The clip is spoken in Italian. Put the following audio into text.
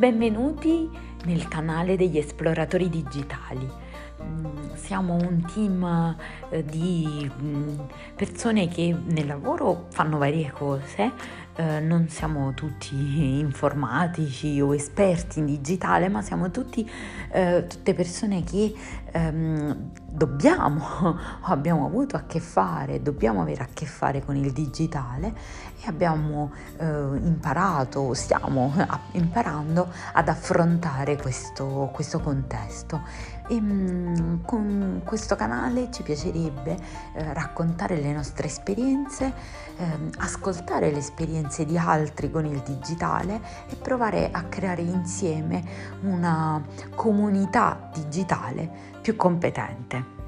Benvenuti nel canale degli esploratori digitali. Siamo un team eh, di mm, persone che nel lavoro fanno varie cose, eh, non siamo tutti informatici o esperti in digitale, ma siamo tutti, eh, tutte persone che ehm, dobbiamo o abbiamo avuto a che fare, dobbiamo avere a che fare con il digitale e abbiamo imparato, stiamo imparando ad affrontare questo, questo contesto. E mm, con questo canale ci piacerebbe eh, raccontare le nostre esperienze, eh, ascoltare le esperienze di altri con il digitale e provare a creare insieme una comunità digitale più competente.